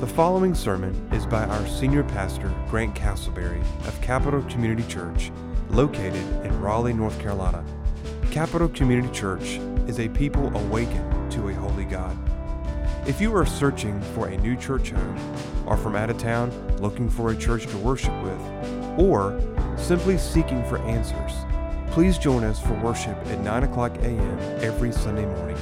The following sermon is by our senior pastor, Grant Castleberry of Capital Community Church, located in Raleigh, North Carolina. Capital Community Church is a people awakened to a holy God. If you are searching for a new church home, are from out of town looking for a church to worship with, or simply seeking for answers, please join us for worship at 9 o'clock a.m. every Sunday morning.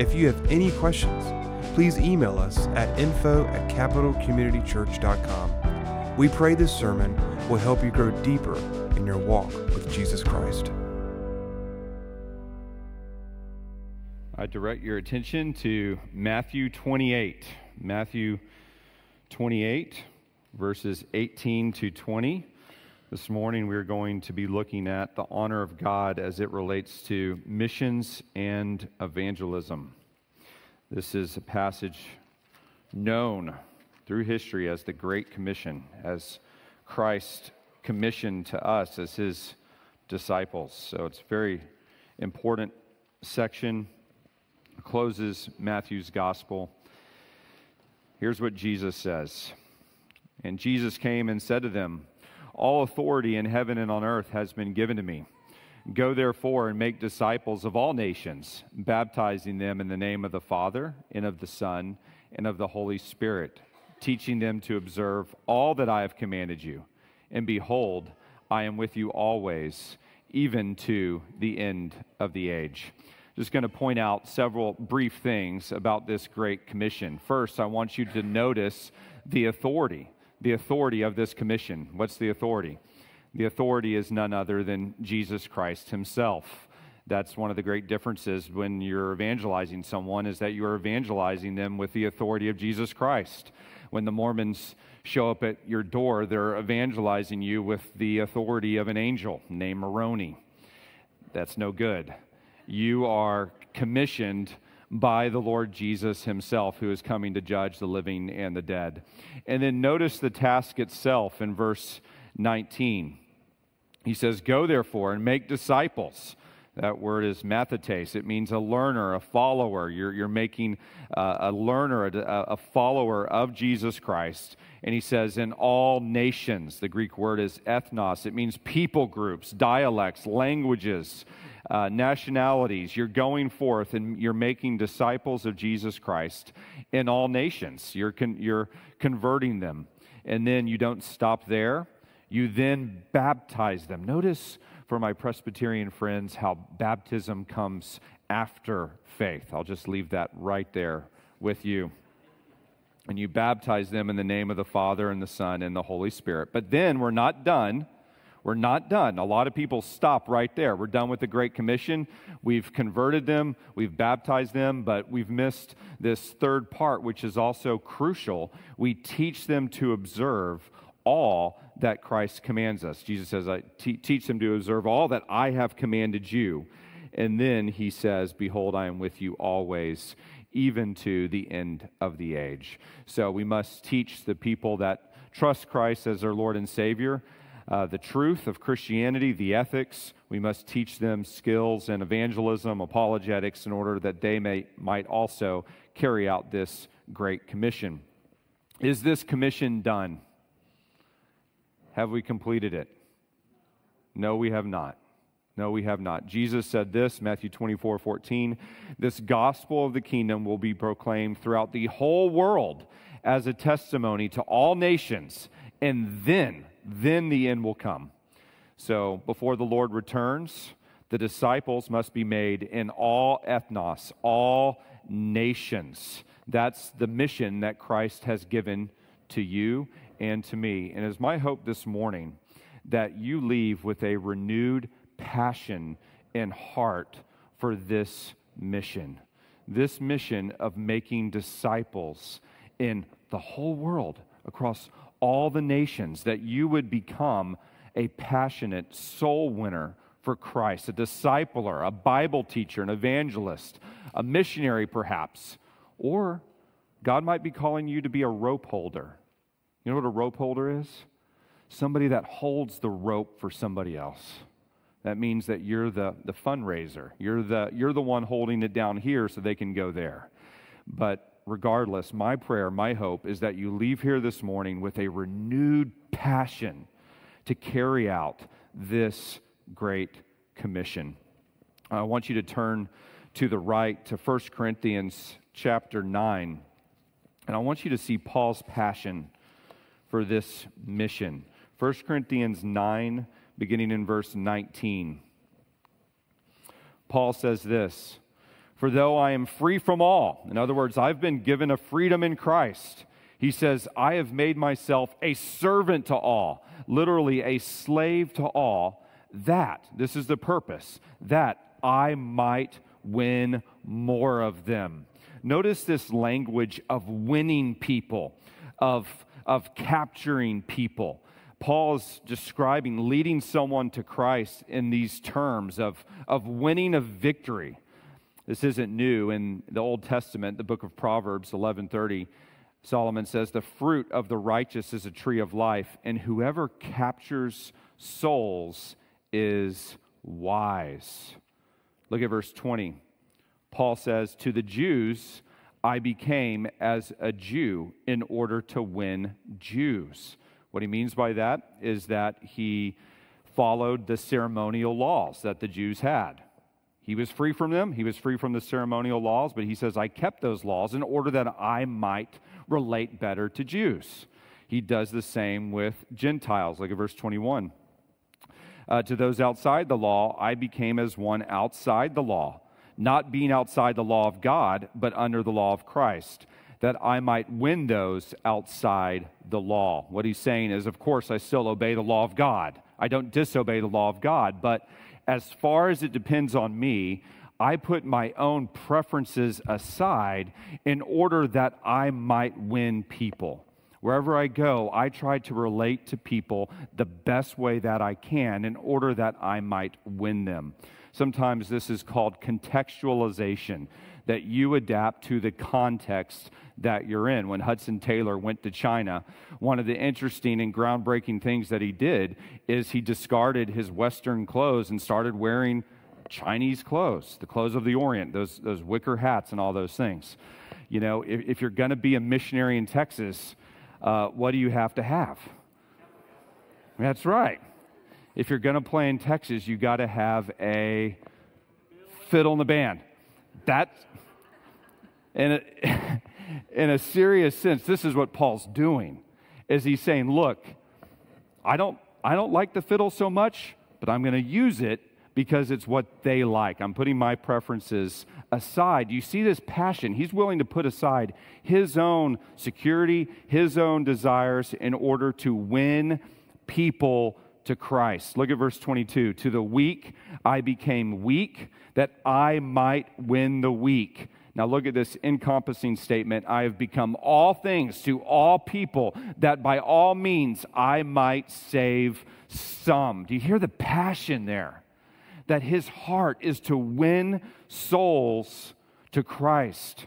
If you have any questions, please email us at info at capitalcommunitychurch.com. We pray this sermon will help you grow deeper in your walk with Jesus Christ. I direct your attention to Matthew 28. Matthew 28, verses 18 to 20. This morning we're going to be looking at the honor of God as it relates to missions and evangelism. This is a passage known through history as the Great Commission, as Christ commissioned to us as his disciples. So it's a very important section closes Matthew's gospel. Here's what Jesus says And Jesus came and said to them, All authority in heaven and on earth has been given to me. Go therefore and make disciples of all nations, baptizing them in the name of the Father, and of the Son, and of the Holy Spirit, teaching them to observe all that I have commanded you. And behold, I am with you always, even to the end of the age just going to point out several brief things about this Great Commission. First, I want you to notice the authority, the authority of this commission. What's the authority? The authority is none other than Jesus Christ himself. That's one of the great differences when you're evangelizing someone is that you are evangelizing them with the authority of Jesus Christ. When the Mormons show up at your door, they're evangelizing you with the authority of an angel named Moroni. That's no good you are commissioned by the Lord Jesus himself, who is coming to judge the living and the dead. And then notice the task itself in verse 19. He says, Go therefore and make disciples. That word is mathetes. It means a learner, a follower. You're, you're making uh, a learner, a, a follower of Jesus Christ. And he says, in all nations. The Greek word is ethnos. It means people groups, dialects, languages uh, nationalities. You're going forth and you're making disciples of Jesus Christ in all nations. You're, con- you're converting them. And then you don't stop there. You then baptize them. Notice for my Presbyterian friends how baptism comes after faith. I'll just leave that right there with you. And you baptize them in the name of the Father and the Son and the Holy Spirit. But then we're not done we're not done. A lot of people stop right there. We're done with the Great Commission. We've converted them, we've baptized them, but we've missed this third part, which is also crucial. We teach them to observe all that Christ commands us. Jesus says, I te- teach them to observe all that I have commanded you. And then he says, Behold, I am with you always, even to the end of the age. So we must teach the people that trust Christ as their Lord and Savior uh, the truth of Christianity, the ethics. We must teach them skills and evangelism, apologetics, in order that they may, might also carry out this great commission. Is this commission done? Have we completed it? No, we have not. No, we have not. Jesus said this, Matthew 24, 14. This gospel of the kingdom will be proclaimed throughout the whole world as a testimony to all nations, and then then the end will come. So before the Lord returns, the disciples must be made in all ethnos, all nations. That's the mission that Christ has given to you and to me. And it's my hope this morning that you leave with a renewed passion and heart for this mission. This mission of making disciples in the whole world across all the nations, that you would become a passionate soul winner for Christ, a discipler, a Bible teacher, an evangelist, a missionary perhaps, or God might be calling you to be a rope holder. You know what a rope holder is? Somebody that holds the rope for somebody else. That means that you're the, the fundraiser. You're the, you're the one holding it down here so they can go there. But regardless, my prayer, my hope is that you leave here this morning with a renewed passion to carry out this great commission. I want you to turn to the right to 1 Corinthians chapter 9. And I want you to see Paul's passion for this mission. 1 Corinthians 9, beginning in verse 19. Paul says this For though I am free from all, in other words, I've been given a freedom in Christ, he says, I have made myself a servant to all, literally a slave to all, that, this is the purpose, that I might win more of them. Notice this language of winning people, of, of capturing people. Paul's describing leading someone to Christ in these terms of, of winning a victory. This isn't new in the Old Testament, the book of Proverbs 11:30. Solomon says, "The fruit of the righteous is a tree of life, and whoever captures souls is wise." Look at verse 20. Paul says, To the Jews, I became as a Jew in order to win Jews. What he means by that is that he followed the ceremonial laws that the Jews had. He was free from them, he was free from the ceremonial laws, but he says, I kept those laws in order that I might relate better to Jews. He does the same with Gentiles. Look at verse 21. Uh, to those outside the law, I became as one outside the law, not being outside the law of God, but under the law of Christ, that I might win those outside the law. What he's saying is, of course, I still obey the law of God. I don't disobey the law of God, but as far as it depends on me, I put my own preferences aside in order that I might win people. Wherever I go, I try to relate to people the best way that I can in order that I might win them. Sometimes this is called contextualization, that you adapt to the context that you're in. When Hudson Taylor went to China, one of the interesting and groundbreaking things that he did is he discarded his Western clothes and started wearing Chinese clothes, the clothes of the Orient, those, those wicker hats and all those things. You know, if, if you're going to be a missionary in Texas, uh, what do you have to have? That's right. If you're going to play in Texas, you got to have a fiddle in the band. That, in a, in a serious sense, this is what Paul's doing. Is he's saying, look, I don't, I don't like the fiddle so much, but I'm going to use it because it's what they like. I'm putting my preferences aside. You see this passion. He's willing to put aside his own security, his own desires in order to win people to Christ. Look at verse 22. To the weak, I became weak that I might win the weak. Now, look at this encompassing statement I have become all things to all people, that by all means I might save some. Do you hear the passion there? that his heart is to win souls to Christ.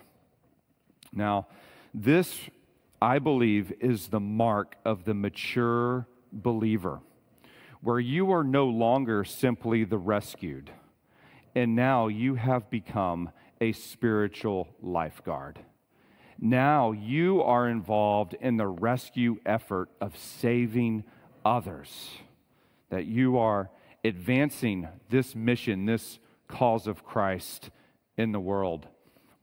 Now, this, I believe, is the mark of the mature believer, where you are no longer simply the rescued, and now you have become a spiritual lifeguard. Now you are involved in the rescue effort of saving others, that you are advancing this mission, this cause of Christ in the world.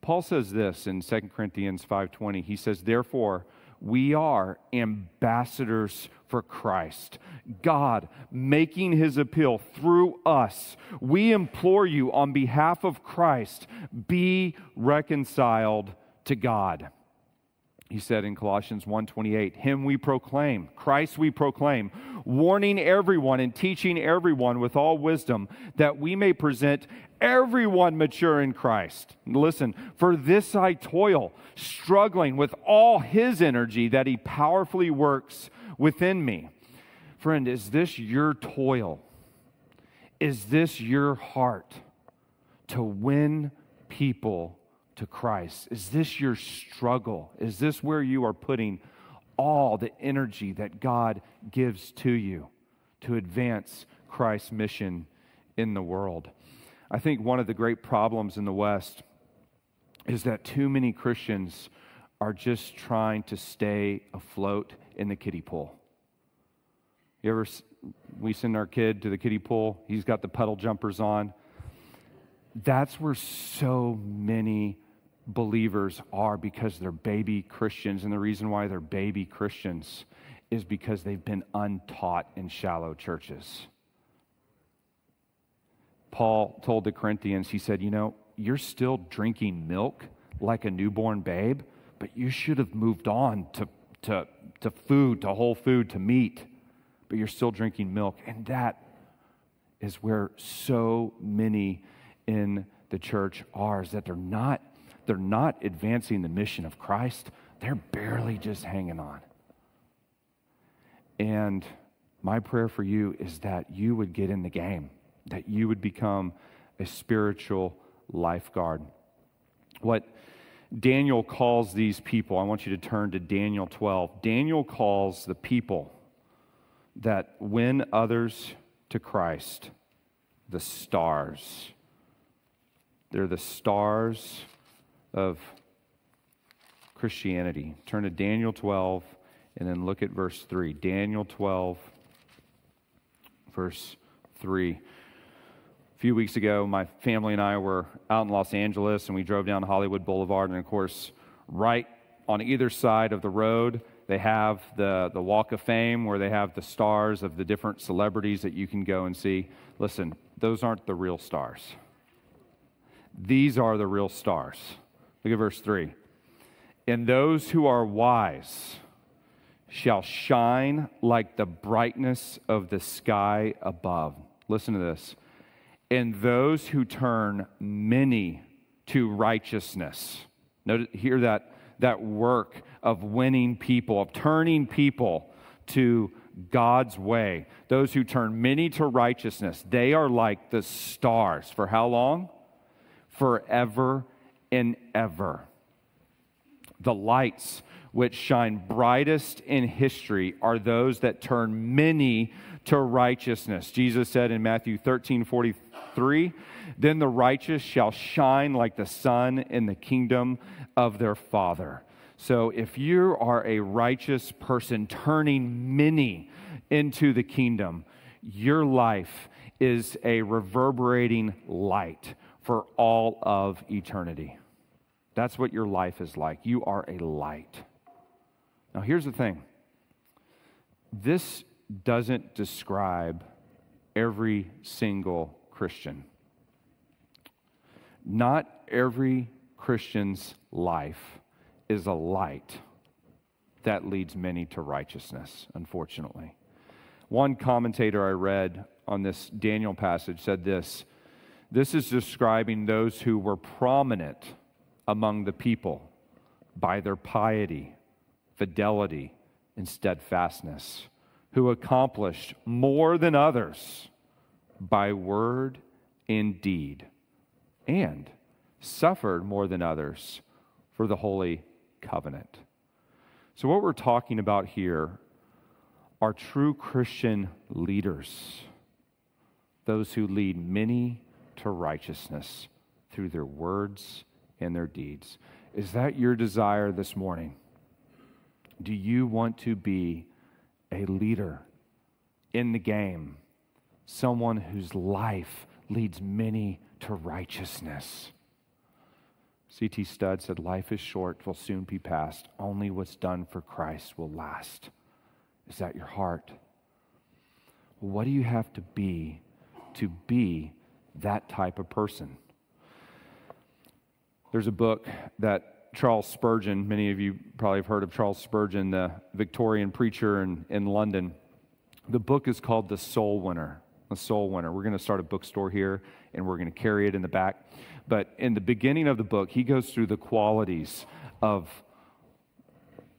Paul says this in 2 Corinthians 5:20. He says, "Therefore, we are ambassadors for Christ. God making his appeal through us. We implore you on behalf of Christ, be reconciled to God." he said in Colossians 1:28, him we proclaim, Christ we proclaim, warning everyone and teaching everyone with all wisdom that we may present everyone mature in Christ. Listen, for this I toil, struggling with all his energy that he powerfully works within me. Friend, is this your toil? Is this your heart to win people to Christ? Is this your struggle? Is this where you are putting all the energy that God gives to you to advance Christ's mission in the world? I think one of the great problems in the West is that too many Christians are just trying to stay afloat in the kiddie pool. You ever, we send our kid to the kiddie pool, he's got the puddle jumpers on. That's where so many believers are because they're baby Christians. And the reason why they're baby Christians is because they've been untaught in shallow churches. Paul told the Corinthians, he said, You know, you're still drinking milk like a newborn babe, but you should have moved on to, to, to food, to whole food, to meat, but you're still drinking milk. And that is where so many in the church are, is that they're not, they're not advancing the mission of Christ. They're barely just hanging on. And my prayer for you is that you would get in the game, that you would become a spiritual lifeguard. What Daniel calls these people, I want you to turn to Daniel 12. Daniel calls the people that win others to Christ the stars. They're the stars of Christianity. Turn to Daniel 12 and then look at verse 3. Daniel 12, verse 3 few weeks ago, my family and I were out in Los Angeles and we drove down Hollywood Boulevard. And of course, right on either side of the road, they have the, the Walk of Fame where they have the stars of the different celebrities that you can go and see. Listen, those aren't the real stars. These are the real stars. Look at verse 3. And those who are wise shall shine like the brightness of the sky above. Listen to this and those who turn many to righteousness. Notice, hear that, that work of winning people, of turning people to God's way. Those who turn many to righteousness, they are like the stars. For how long? Forever and ever. The lights which shine brightest in history are those that turn many to righteousness. Jesus said in Matthew 13 43, Then the righteous shall shine like the sun in the kingdom of their Father. So if you are a righteous person turning many into the kingdom, your life is a reverberating light for all of eternity. That's what your life is like. You are a light. Now, here's the thing this doesn't describe every single Christian. Not every Christian's life is a light that leads many to righteousness, unfortunately. One commentator I read on this Daniel passage said this this is describing those who were prominent among the people by their piety, fidelity, and steadfastness who accomplished more than others by word and deed, and suffered more than others for the holy covenant. So, what we're talking about here are true Christian leaders, those who lead many to righteousness through their words and their deeds. Is that your desire this morning? Do you want to be a leader in the game, someone whose life leads many to righteousness. C.T. Studd said, Life is short, will soon be past. Only what's done for Christ will last. Is that your heart? What do you have to be to be that type of person? There's a book that Charles Spurgeon. Many of you probably have heard of Charles Spurgeon, the Victorian preacher in, in London. The book is called The Soul Winner. The Soul Winner. We're going to start a bookstore here and we're going to carry it in the back. But in the beginning of the book, he goes through the qualities of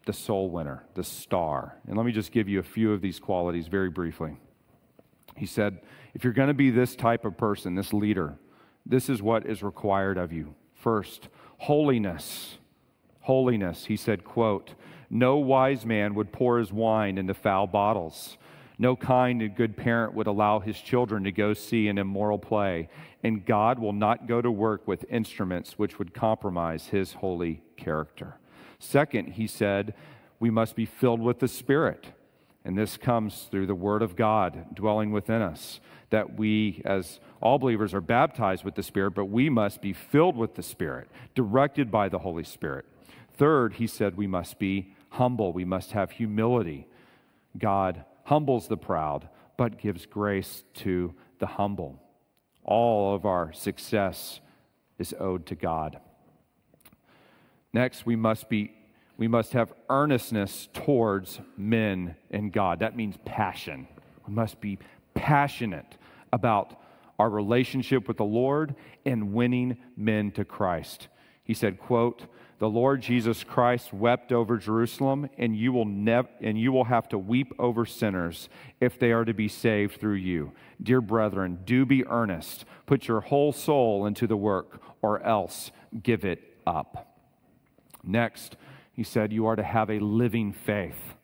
the soul winner, the star. And let me just give you a few of these qualities very briefly. He said, if you're going to be this type of person, this leader, this is what is required of you. First, holiness holiness. He said, quote, No wise man would pour his wine into foul bottles. No kind and good parent would allow his children to go see an immoral play, and God will not go to work with instruments which would compromise his holy character. Second, he said, we must be filled with the Spirit. And this comes through the Word of God dwelling within us. That we, as all believers, are baptized with the Spirit, but we must be filled with the Spirit, directed by the Holy Spirit. Third, he said we must be humble, we must have humility. God humbles the proud, but gives grace to the humble. All of our success is owed to God. Next, we must be we must have earnestness towards men and God. That means passion. We must be passionate about our relationship with the Lord and winning men to Christ. He said, quote, "The Lord Jesus Christ wept over Jerusalem, and you will never and you will have to weep over sinners if they are to be saved through you. Dear brethren, do be earnest. Put your whole soul into the work, or else give it up." Next, he said, You are to have a living faith.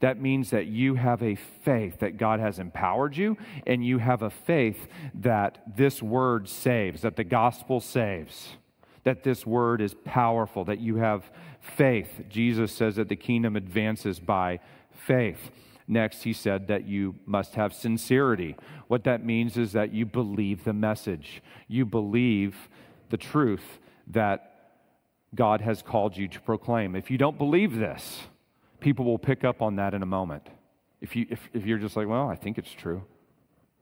That means that you have a faith that God has empowered you, and you have a faith that this word saves, that the gospel saves, that this word is powerful, that you have faith. Jesus says that the kingdom advances by faith. Next, he said that you must have sincerity. What that means is that you believe the message, you believe the truth that God has called you to proclaim. If you don't believe this, people will pick up on that in a moment. If, you, if, if you're just like, well, I think it's true,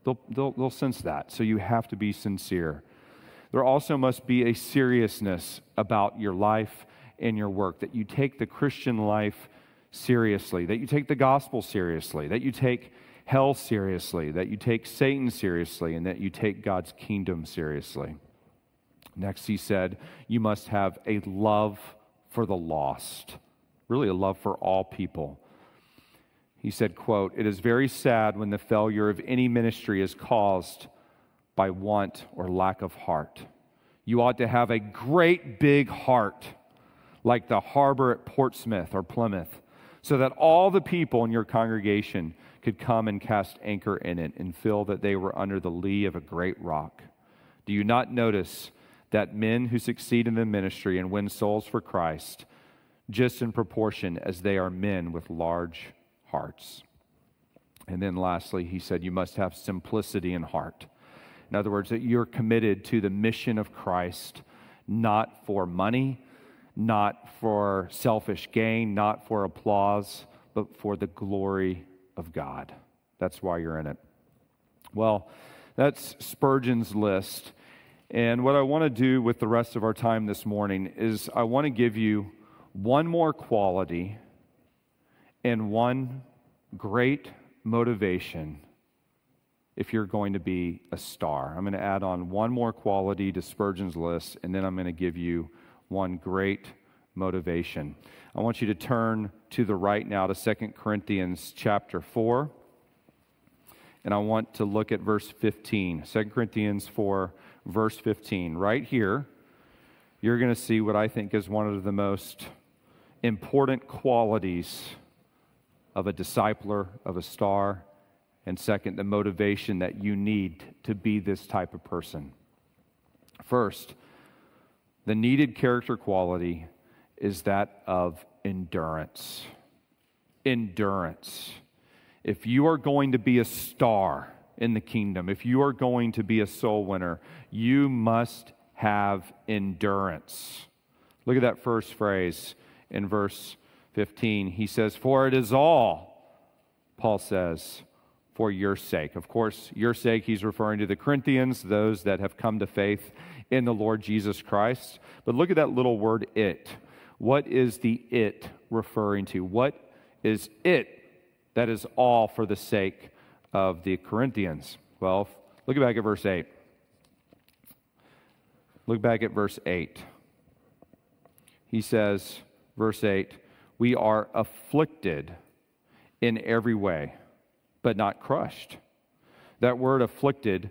they'll, they'll, they'll sense that. So you have to be sincere. There also must be a seriousness about your life and your work, that you take the Christian life seriously, that you take the gospel seriously, that you take hell seriously, that you take Satan seriously, and that you take God's kingdom seriously. Next, he said, You must have a love for the lost, really a love for all people. He said, quote, It is very sad when the failure of any ministry is caused by want or lack of heart. You ought to have a great big heart, like the harbor at Portsmouth or Plymouth, so that all the people in your congregation could come and cast anchor in it and feel that they were under the lee of a great rock. Do you not notice that men who succeed in the ministry and win souls for Christ, just in proportion as they are men with large hearts. And then lastly, he said, You must have simplicity in heart. In other words, that you're committed to the mission of Christ, not for money, not for selfish gain, not for applause, but for the glory of God. That's why you're in it. Well, that's Spurgeon's list. And what I want to do with the rest of our time this morning is I want to give you one more quality and one great motivation if you're going to be a star. I'm going to add on one more quality to Spurgeon's list, and then I'm going to give you one great motivation. I want you to turn to the right now to 2 Corinthians chapter 4. And I want to look at verse 15. 2 Corinthians 4 verse 15. Right here, you're going to see what I think is one of the most important qualities of a discipler, of a star, and second, the motivation that you need to be this type of person. First, the needed character quality is that of endurance. Endurance. If you are going to be a star, in the kingdom, if you are going to be a soul winner, you must have endurance. Look at that first phrase in verse 15. He says, For it is all, Paul says, for your sake. Of course, your sake, he's referring to the Corinthians, those that have come to faith in the Lord Jesus Christ. But look at that little word, it. What is the it referring to? What is it that is all for the sake of the Corinthians. Well, look back at verse 8. Look back at verse 8. He says, verse 8, we are afflicted in every way, but not crushed. That word afflicted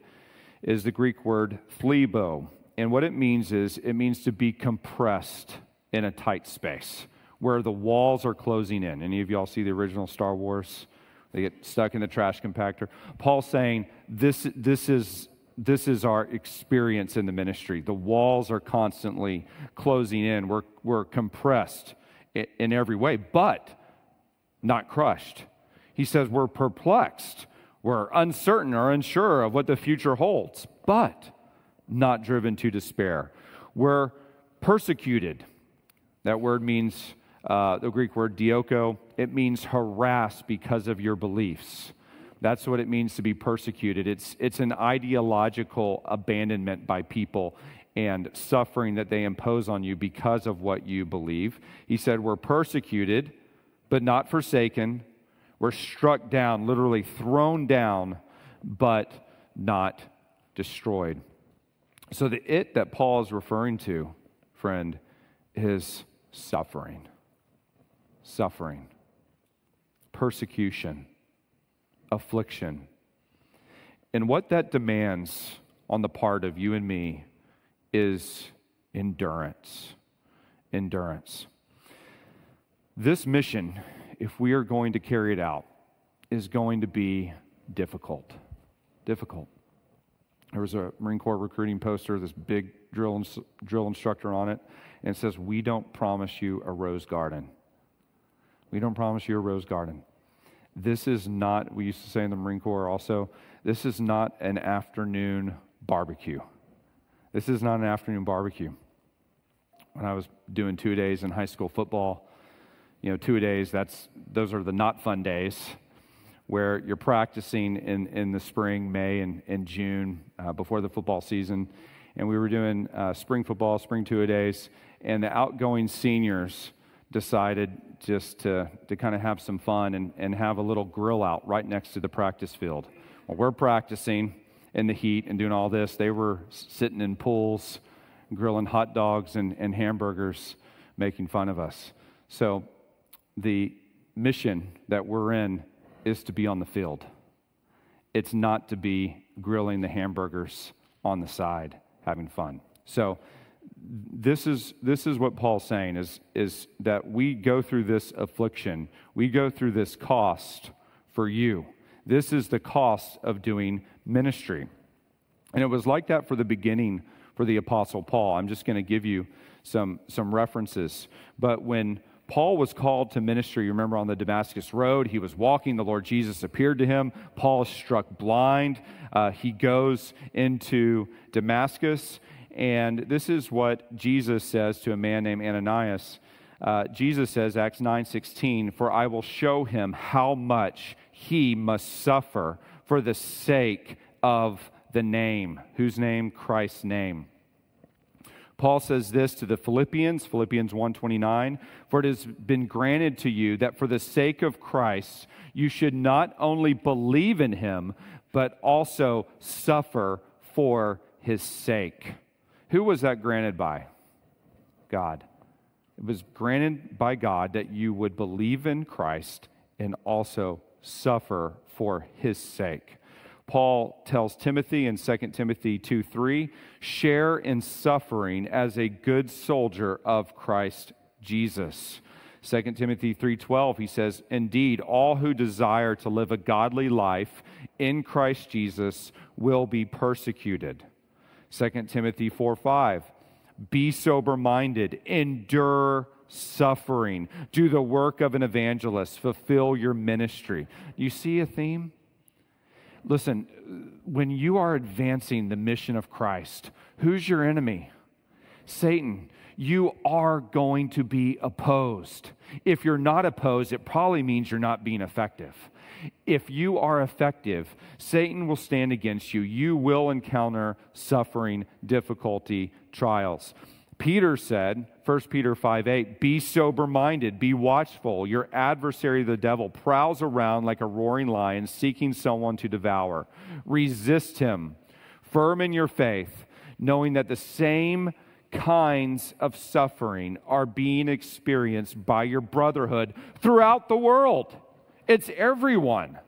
is the Greek word thlebo. And what it means is it means to be compressed in a tight space where the walls are closing in. Any of y'all see the original Star Wars? They get stuck in the trash compactor. Paul's saying this, this, is, this is our experience in the ministry. The walls are constantly closing in, we're, we're compressed in every way, but not crushed. He says we're perplexed, we're uncertain or unsure of what the future holds, but not driven to despair. We're persecuted. That word means uh, the Greek word dioko, it means harassed because of your beliefs. That's what it means to be persecuted. It's, it's an ideological abandonment by people and suffering that they impose on you because of what you believe. He said, We're persecuted, but not forsaken. We're struck down, literally thrown down, but not destroyed. So, the it that Paul is referring to, friend, is suffering. Suffering, persecution, affliction. And what that demands on the part of you and me is endurance. Endurance. This mission, if we are going to carry it out, is going to be difficult. Difficult. There was a Marine Corps recruiting poster, this big drill, drill instructor on it, and it says, We don't promise you a rose garden. We don't promise you a rose garden. This is not, we used to say in the Marine Corps also, this is not an afternoon barbecue. This is not an afternoon barbecue. When I was doing two days in high school football, you know, two days, that's, those are the not fun days where you're practicing in, in the spring, May, and, and June uh, before the football season. And we were doing uh, spring football, spring two a days, and the outgoing seniors decided just to, to kind of have some fun and, and have a little grill out right next to the practice field. Well, we're practicing in the heat and doing all this. They were sitting in pools, grilling hot dogs and, and hamburgers, making fun of us. So, the mission that we're in is to be on the field. It's not to be grilling the hamburgers on the side, having fun. So, this is, this is what Paul's saying is, is that we go through this affliction, we go through this cost for you. This is the cost of doing ministry. And it was like that for the beginning for the Apostle Paul. I'm just going to give you some, some references. But when Paul was called to ministry, you remember on the Damascus Road, he was walking, the Lord Jesus appeared to him. Paul is struck blind. Uh, he goes into Damascus and this is what Jesus says to a man named Ananias. Uh, Jesus says, Acts 9:16, "For I will show him how much he must suffer for the sake of the name." Whose name? Christ's name. Paul says this to the Philippians, Philippians 1:29, "For it has been granted to you that for the sake of Christ you should not only believe in him, but also suffer for his sake." Who was that granted by? God. It was granted by God that you would believe in Christ and also suffer for his sake. Paul tells Timothy in 2 Timothy 2 3, share in suffering as a good soldier of Christ Jesus. 2 Timothy 3:12 he says indeed all who desire to live a godly life in Christ Jesus will be persecuted 2 Timothy 4 5. Be sober minded, endure suffering, do the work of an evangelist, fulfill your ministry. You see a theme? Listen, when you are advancing the mission of Christ, who's your enemy? Satan. You are going to be opposed. If you're not opposed, it probably means you're not being effective. If you are effective, Satan will stand against you. You will encounter suffering, difficulty, trials. Peter said, 1 Peter 5 8, be sober minded, be watchful. Your adversary, the devil, prowls around like a roaring lion seeking someone to devour. Resist him, firm in your faith, knowing that the same kinds of suffering are being experienced by your brotherhood throughout the world. It's everyone.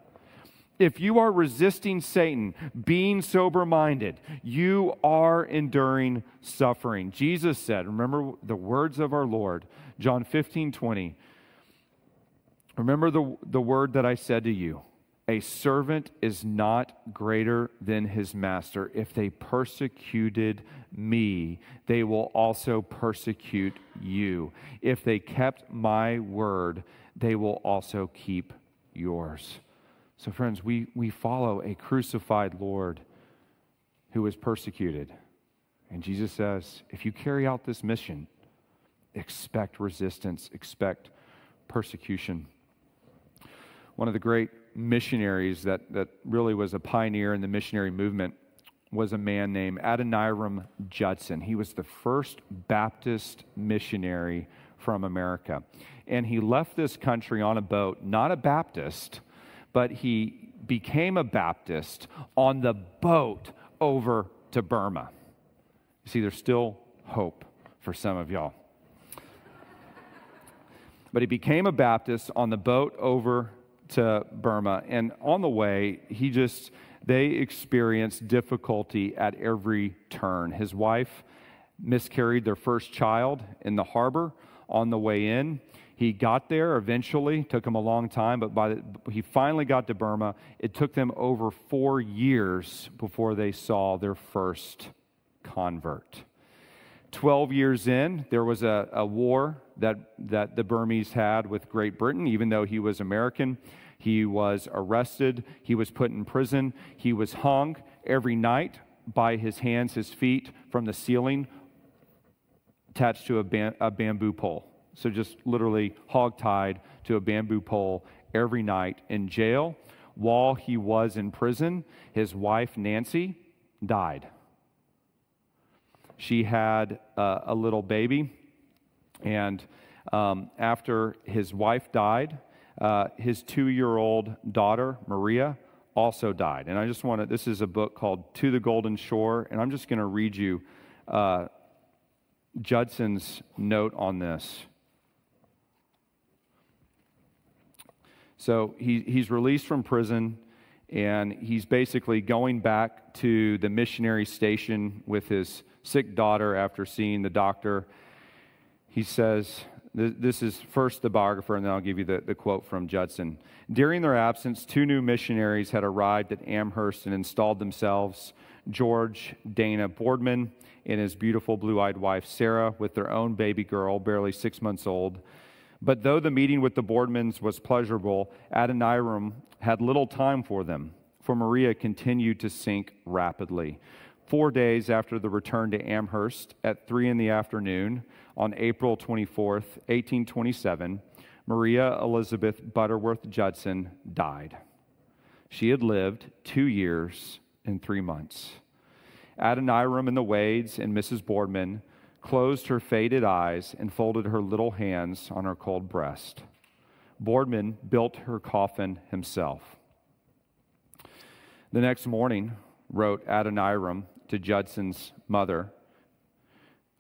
If you are resisting Satan, being sober minded, you are enduring suffering. Jesus said, remember the words of our Lord, John 15 20. Remember the, the word that I said to you A servant is not greater than his master. If they persecuted me, they will also persecute you. If they kept my word, they will also keep yours. So, friends, we, we follow a crucified Lord who was persecuted. And Jesus says, if you carry out this mission, expect resistance, expect persecution. One of the great missionaries that, that really was a pioneer in the missionary movement was a man named Adoniram Judson. He was the first Baptist missionary from America. And he left this country on a boat, not a Baptist, but he became a Baptist on the boat over to Burma. You see, there's still hope for some of y'all. but he became a Baptist on the boat over to Burma. And on the way, he just, they experienced difficulty at every turn. His wife miscarried their first child in the harbor on the way in. He got there eventually, took him a long time, but by the, he finally got to Burma. It took them over four years before they saw their first convert. 12 years in, there was a, a war that, that the Burmese had with Great Britain, even though he was American. He was arrested, he was put in prison, he was hung every night by his hands, his feet from the ceiling, attached to a, bam- a bamboo pole. So just literally hog tied to a bamboo pole every night in jail. While he was in prison, his wife, Nancy, died. She had uh, a little baby, and um, after his wife died, uh, his two year old daughter, Maria, also died. And I just want to, this is a book called To the Golden Shore, and I'm just going to read you uh, Judson's note on this. So he, he's released from prison and he's basically going back to the missionary station with his sick daughter after seeing the doctor. He says, this is first the biographer, and then I'll give you the, the quote from Judson. During their absence, two new missionaries had arrived at Amherst and installed themselves George Dana Boardman and his beautiful blue eyed wife, Sarah, with their own baby girl, barely six months old. But though the meeting with the Boardmans was pleasurable, Adoniram had little time for them, for Maria continued to sink rapidly. Four days after the return to Amherst at three in the afternoon, on April 24th, 1827, Maria Elizabeth Butterworth Judson died. She had lived two years and three months. Adoniram and the Wades and Mrs. Boardman closed her faded eyes and folded her little hands on her cold breast. Boardman built her coffin himself. The next morning, wrote Adoniram to Judson's mother,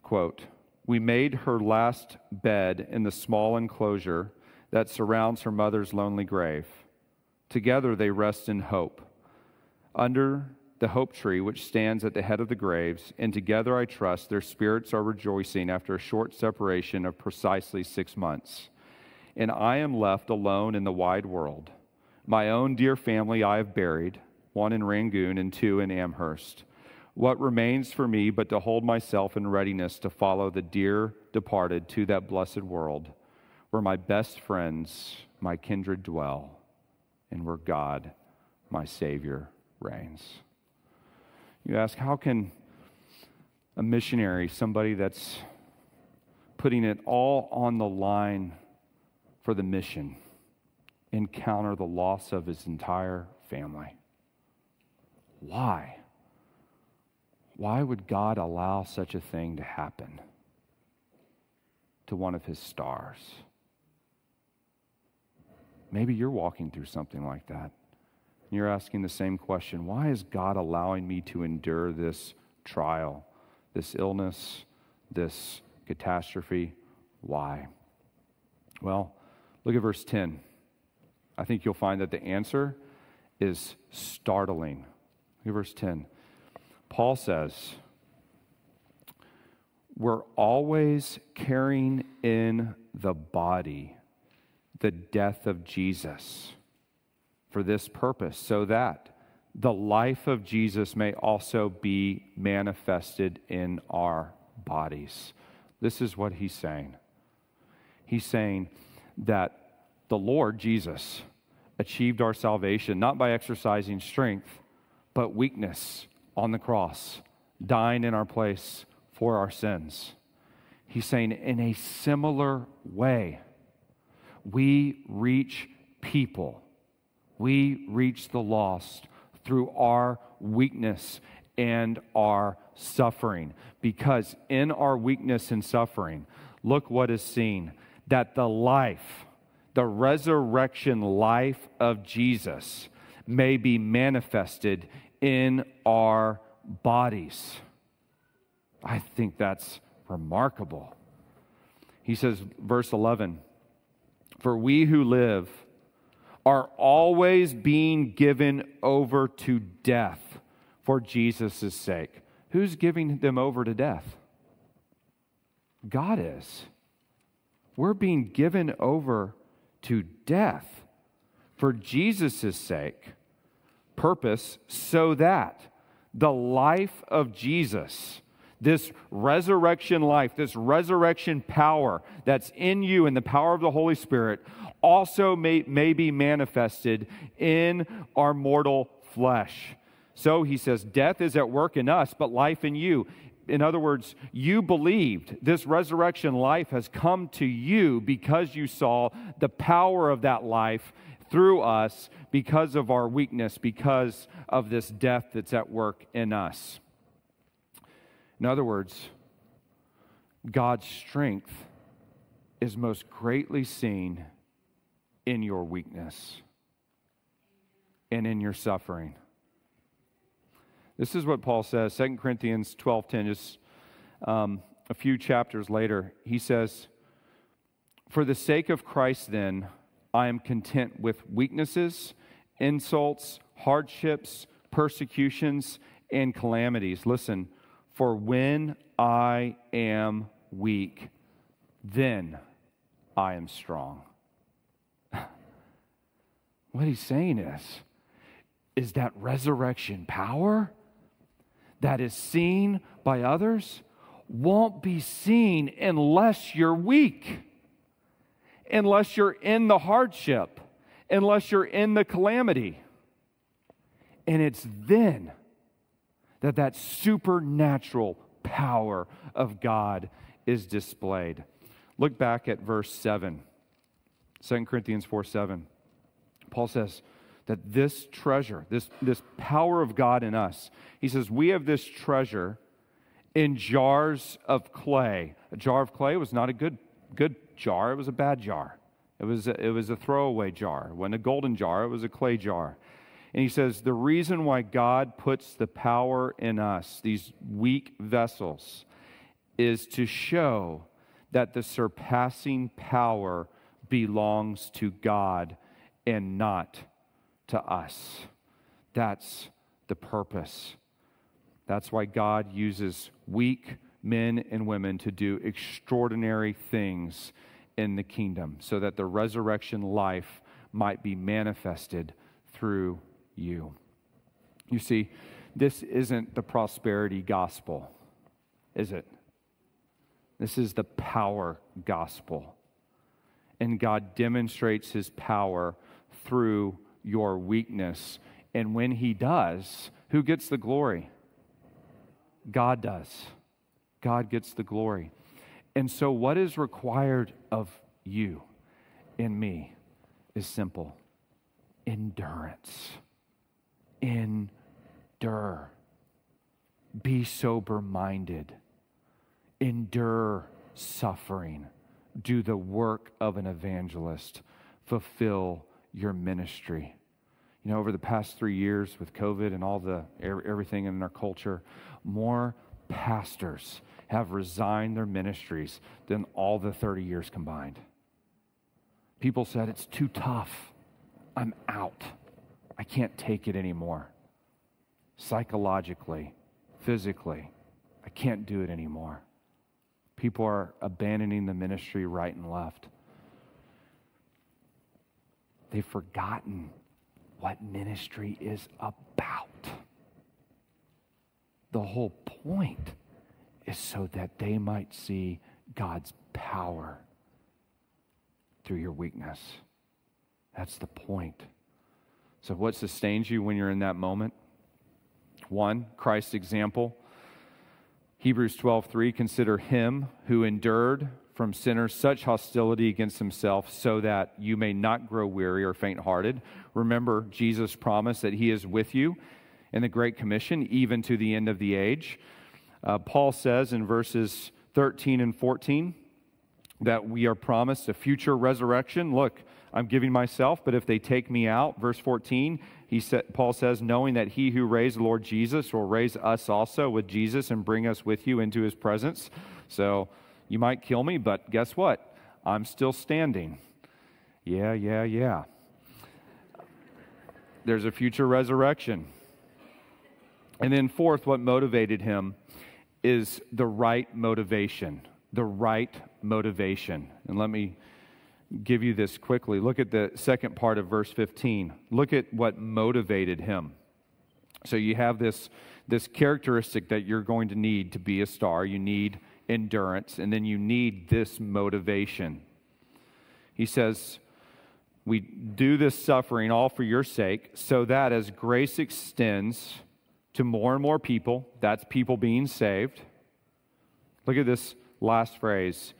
quote, we made her last bed in the small enclosure that surrounds her mother's lonely grave. Together they rest in hope. Under the hope tree which stands at the head of the graves, and together I trust their spirits are rejoicing after a short separation of precisely six months. And I am left alone in the wide world. My own dear family I have buried, one in Rangoon and two in Amherst. What remains for me but to hold myself in readiness to follow the dear departed to that blessed world where my best friends, my kindred dwell, and where God, my Savior, reigns? You ask, how can a missionary, somebody that's putting it all on the line for the mission, encounter the loss of his entire family? Why? Why would God allow such a thing to happen to one of his stars? Maybe you're walking through something like that. You're asking the same question Why is God allowing me to endure this trial, this illness, this catastrophe? Why? Well, look at verse 10. I think you'll find that the answer is startling. Look at verse 10. Paul says, We're always carrying in the body the death of Jesus, for this purpose, so that the life of Jesus may also be manifested in our bodies. This is what he's saying. He's saying that the Lord Jesus achieved our salvation not by exercising strength, but weakness on the cross, dying in our place for our sins. He's saying, in a similar way, we reach people, we reach the lost through our weakness and our suffering. Because in our weakness and suffering, look what is seen that the life, the resurrection life of Jesus may be manifested in our bodies. I think that's remarkable. He says, verse 11, For we who live are always being given over to death for Jesus' sake. Who's giving them over to death? God is. We're being given over to death for Jesus' sake. Purpose so that the life of Jesus, this resurrection life, this resurrection power that's in you and the power of the Holy Spirit, also may, may be manifested in our mortal flesh. So he says, Death is at work in us, but life in you. In other words, you believed this resurrection life has come to you because you saw the power of that life through us because of our weakness, because of this death that's at work in us. In other words, God's strength is most greatly seen in your weakness and in your suffering. This is what Paul says, 2 Corinthians 12:10, just um, a few chapters later. He says, For the sake of Christ, then, I am content with weaknesses, insults, hardships, persecutions, and calamities. Listen, for when I am weak, then I am strong. what he's saying is, is that resurrection power that is seen by others won't be seen unless you're weak, unless you're in the hardship, unless you're in the calamity. And it's then that that supernatural power of God is displayed. Look back at verse 7, 2 Corinthians 4 7. Paul says that this treasure, this, this power of God in us, he says, we have this treasure in jars of clay. A jar of clay was not a good, good jar, it was a bad jar. It was a, it was a throwaway jar. When a golden jar, it was a clay jar. And he says, the reason why God puts the power in us, these weak vessels, is to show that the surpassing power belongs to God and not to us. That's the purpose. That's why God uses weak men and women to do extraordinary things in the kingdom so that the resurrection life might be manifested through you. You see, this isn't the prosperity gospel, is it? This is the power gospel. And God demonstrates his power through your weakness. And when he does, who gets the glory? God does. God gets the glory. And so, what is required of you and me is simple endurance. Endure. Be sober minded endure suffering, do the work of an evangelist, fulfill your ministry. You know, over the past three years with COVID and all the everything in our culture, more pastors have resigned their ministries than all the 30 years combined. People said, It's too tough. I'm out. I can't take it anymore. Psychologically, physically, I can't do it anymore. People are abandoning the ministry right and left. They've forgotten what ministry is about. The whole point is so that they might see God's power through your weakness. That's the point. So, what sustains you when you're in that moment? One, Christ's example. Hebrews 12:3 consider him who endured from sinners such hostility against himself so that you may not grow weary or faint-hearted. Remember Jesus promised that he is with you in the great commission even to the end of the age. Uh, Paul says in verses 13 and 14 that we are promised a future resurrection. Look, I'm giving myself, but if they take me out, verse 14, he said, Paul says, knowing that he who raised the Lord Jesus will raise us also with Jesus and bring us with you into his presence. So you might kill me, but guess what? I'm still standing. Yeah, yeah, yeah. There's a future resurrection. And then, fourth, what motivated him is the right motivation. The right motivation. And let me give you this quickly. Look at the second part of verse 15. Look at what motivated him. So you have this, this characteristic that you're going to need to be a star. You need endurance, and then you need this motivation. He says, We do this suffering all for your sake, so that as grace extends to more and more people, that's people being saved. Look at this last phrase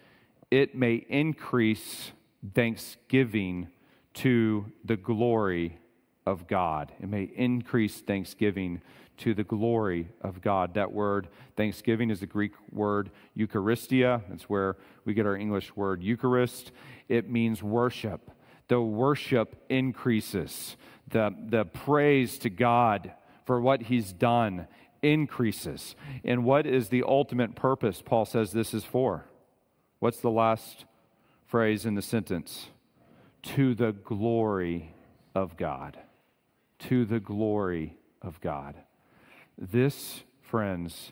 it may increase thanksgiving to the glory of God. It may increase thanksgiving to the glory of God. That word thanksgiving is the Greek word Eucharistia. That's where we get our English word Eucharist. It means worship. The worship increases. The, the praise to God for what He's done increases. And what is the ultimate purpose Paul says this is for? What's the last phrase in the sentence? To the glory of God. To the glory of God. This, friends,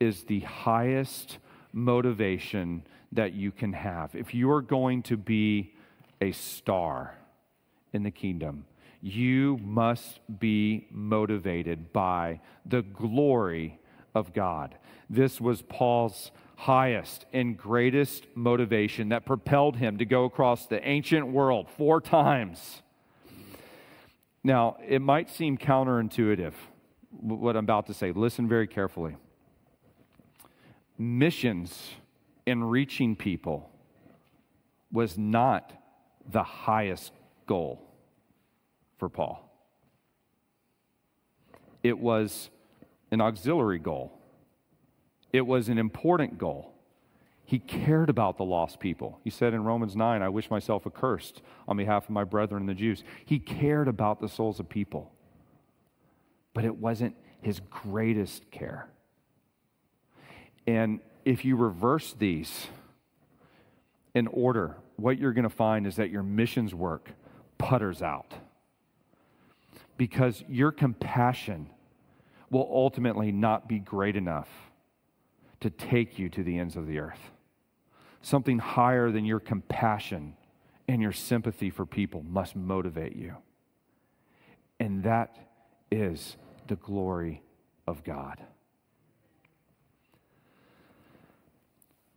is the highest motivation that you can have. If you are going to be a star in the kingdom, you must be motivated by the glory of God. This was Paul's highest and greatest motivation that propelled him to go across the ancient world four times. Now, it might seem counterintuitive what I'm about to say. Listen very carefully. Missions in reaching people was not the highest goal for Paul, it was an auxiliary goal. It was an important goal. He cared about the lost people. He said in Romans 9, I wish myself accursed on behalf of my brethren the Jews. He cared about the souls of people, but it wasn't his greatest care. And if you reverse these in order, what you're going to find is that your missions work putters out because your compassion will ultimately not be great enough to take you to the ends of the earth. Something higher than your compassion and your sympathy for people must motivate you. And that is the glory of God.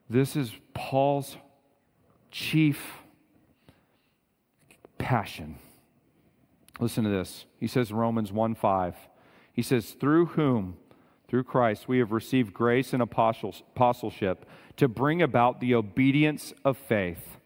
This is Paul's chief passion. Listen to this. He says Romans 1 5, he says, Through whom through Christ, we have received grace and apostleship to bring about the obedience of faith.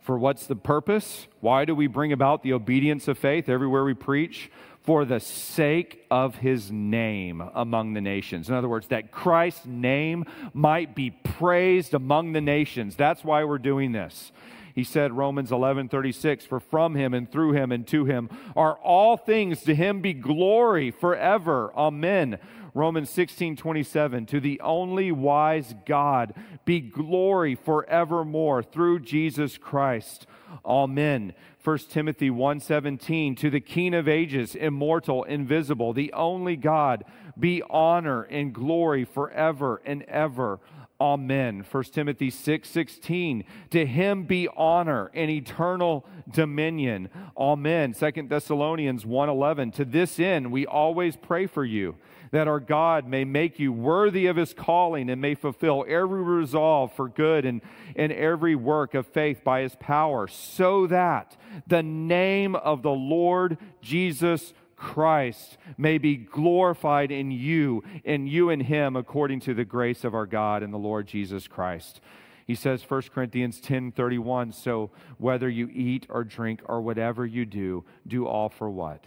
For what's the purpose? Why do we bring about the obedience of faith everywhere we preach? For the sake of his name among the nations. In other words, that Christ's name might be praised among the nations. That's why we're doing this. He said, Romans 11 36, for from him and through him and to him are all things. To him be glory forever. Amen. Romans 16, 27, to the only wise God be glory forevermore through Jesus Christ. Amen. 1 Timothy 1:17 to the king of ages immortal invisible the only God be honor and glory forever and ever Amen. 1 Timothy 6 16. To him be honor and eternal dominion. Amen. 2 Thessalonians 1 11. To this end, we always pray for you, that our God may make you worthy of his calling and may fulfill every resolve for good and, and every work of faith by his power, so that the name of the Lord Jesus Christ may be glorified in you, in you and him, according to the grace of our God and the Lord Jesus Christ. He says 1 Corinthians 10 31, so whether you eat or drink or whatever you do, do all for what?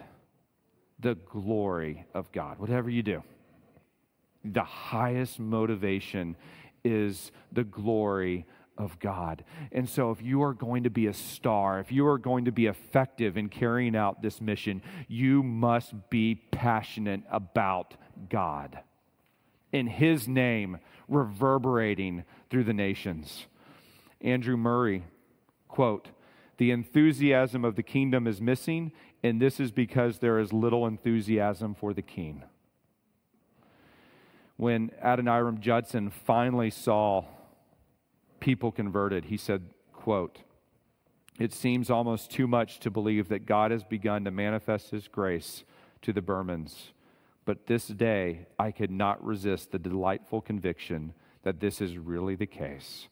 The glory of God. Whatever you do. The highest motivation is the glory of God. And so, if you are going to be a star, if you are going to be effective in carrying out this mission, you must be passionate about God. In His name, reverberating through the nations. Andrew Murray, quote, the enthusiasm of the kingdom is missing, and this is because there is little enthusiasm for the king. When Adoniram Judson finally saw people converted. He said, quote, It seems almost too much to believe that God has begun to manifest his grace to the Burmans. But this day, I could not resist the delightful conviction that this is really the case.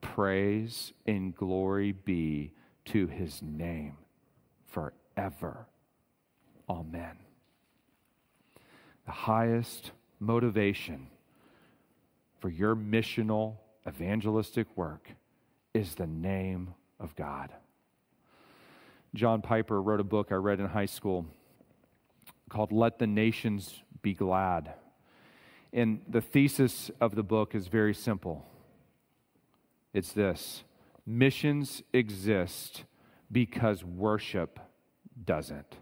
Praise and glory be to his name forever. Amen. The highest motivation for your missional evangelistic work is the name of God. John Piper wrote a book I read in high school called Let the Nations Be Glad. And the thesis of the book is very simple it's this missions exist because worship doesn't.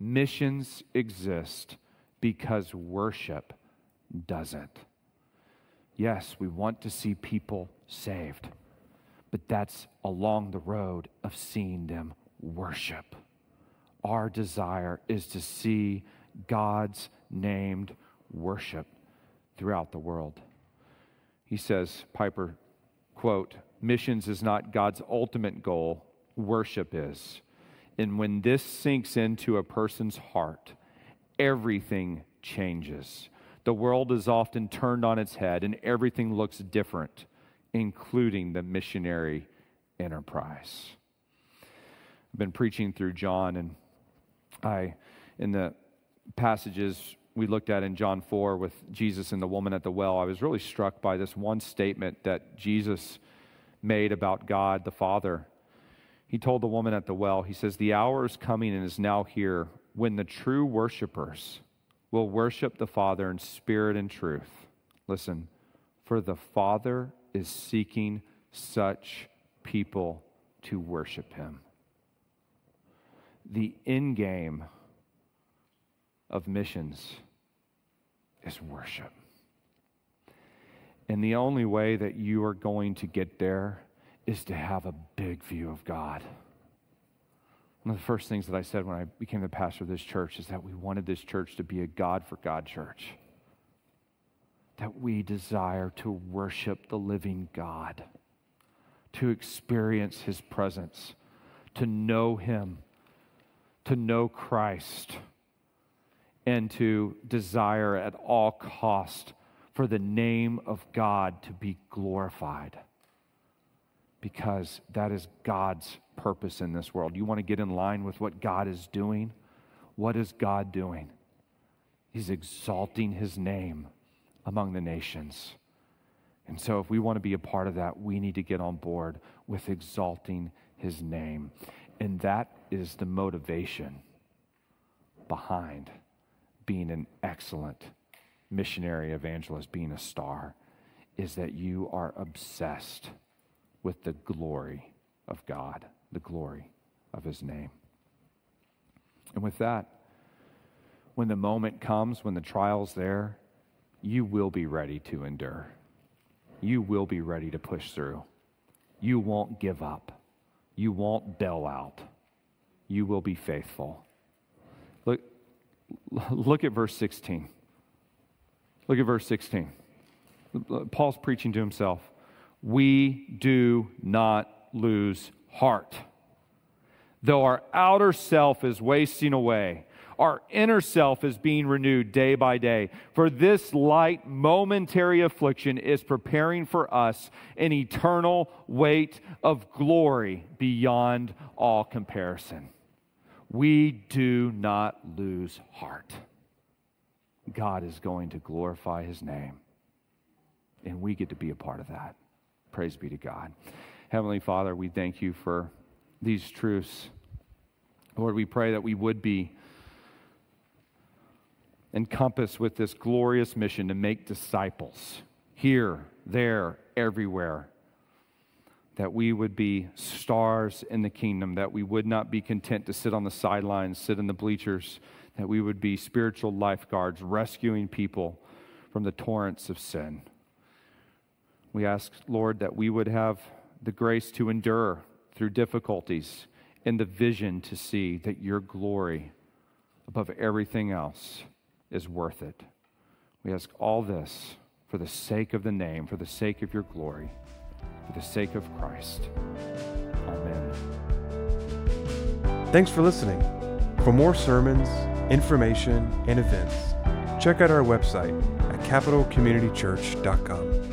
Missions exist because worship doesn't. Yes, we want to see people saved, but that's along the road of seeing them worship. Our desire is to see God's named worship throughout the world. He says, Piper, quote, missions is not God's ultimate goal, worship is. And when this sinks into a person's heart, everything changes. The world is often turned on its head and everything looks different, including the missionary enterprise. I've been preaching through John, and I, in the passages we looked at in John 4 with Jesus and the woman at the well, I was really struck by this one statement that Jesus made about God the Father. He told the woman at the well, He says, The hour is coming and is now here when the true worshipers will worship the Father in spirit and truth. Listen, for the Father is seeking such people to worship him. The end game of missions is worship. And the only way that you are going to get there is to have a big view of God. One of the first things that I said when I became the pastor of this church is that we wanted this church to be a God for God church. That we desire to worship the living God, to experience his presence, to know him, to know Christ, and to desire at all cost for the name of God to be glorified because that is God's purpose in this world. You want to get in line with what God is doing? What is God doing? He's exalting his name among the nations. And so, if we want to be a part of that, we need to get on board with exalting his name. And that is the motivation behind being an excellent missionary evangelist, being a star, is that you are obsessed with the glory of God, the glory of his name. And with that, when the moment comes, when the trial's there, you will be ready to endure. You will be ready to push through. You won't give up. You won't bail out. You will be faithful. Look, look at verse 16. Look at verse 16. Paul's preaching to himself. We do not lose heart. Though our outer self is wasting away, our inner self is being renewed day by day. For this light, momentary affliction is preparing for us an eternal weight of glory beyond all comparison. We do not lose heart. God is going to glorify his name, and we get to be a part of that. Praise be to God. Heavenly Father, we thank you for these truths. Lord, we pray that we would be encompassed with this glorious mission to make disciples here, there, everywhere. That we would be stars in the kingdom, that we would not be content to sit on the sidelines, sit in the bleachers, that we would be spiritual lifeguards rescuing people from the torrents of sin. We ask, Lord, that we would have the grace to endure through difficulties and the vision to see that your glory above everything else is worth it. We ask all this for the sake of the name, for the sake of your glory, for the sake of Christ. Amen. Thanks for listening. For more sermons, information, and events, check out our website at capitalcommunitychurch.com.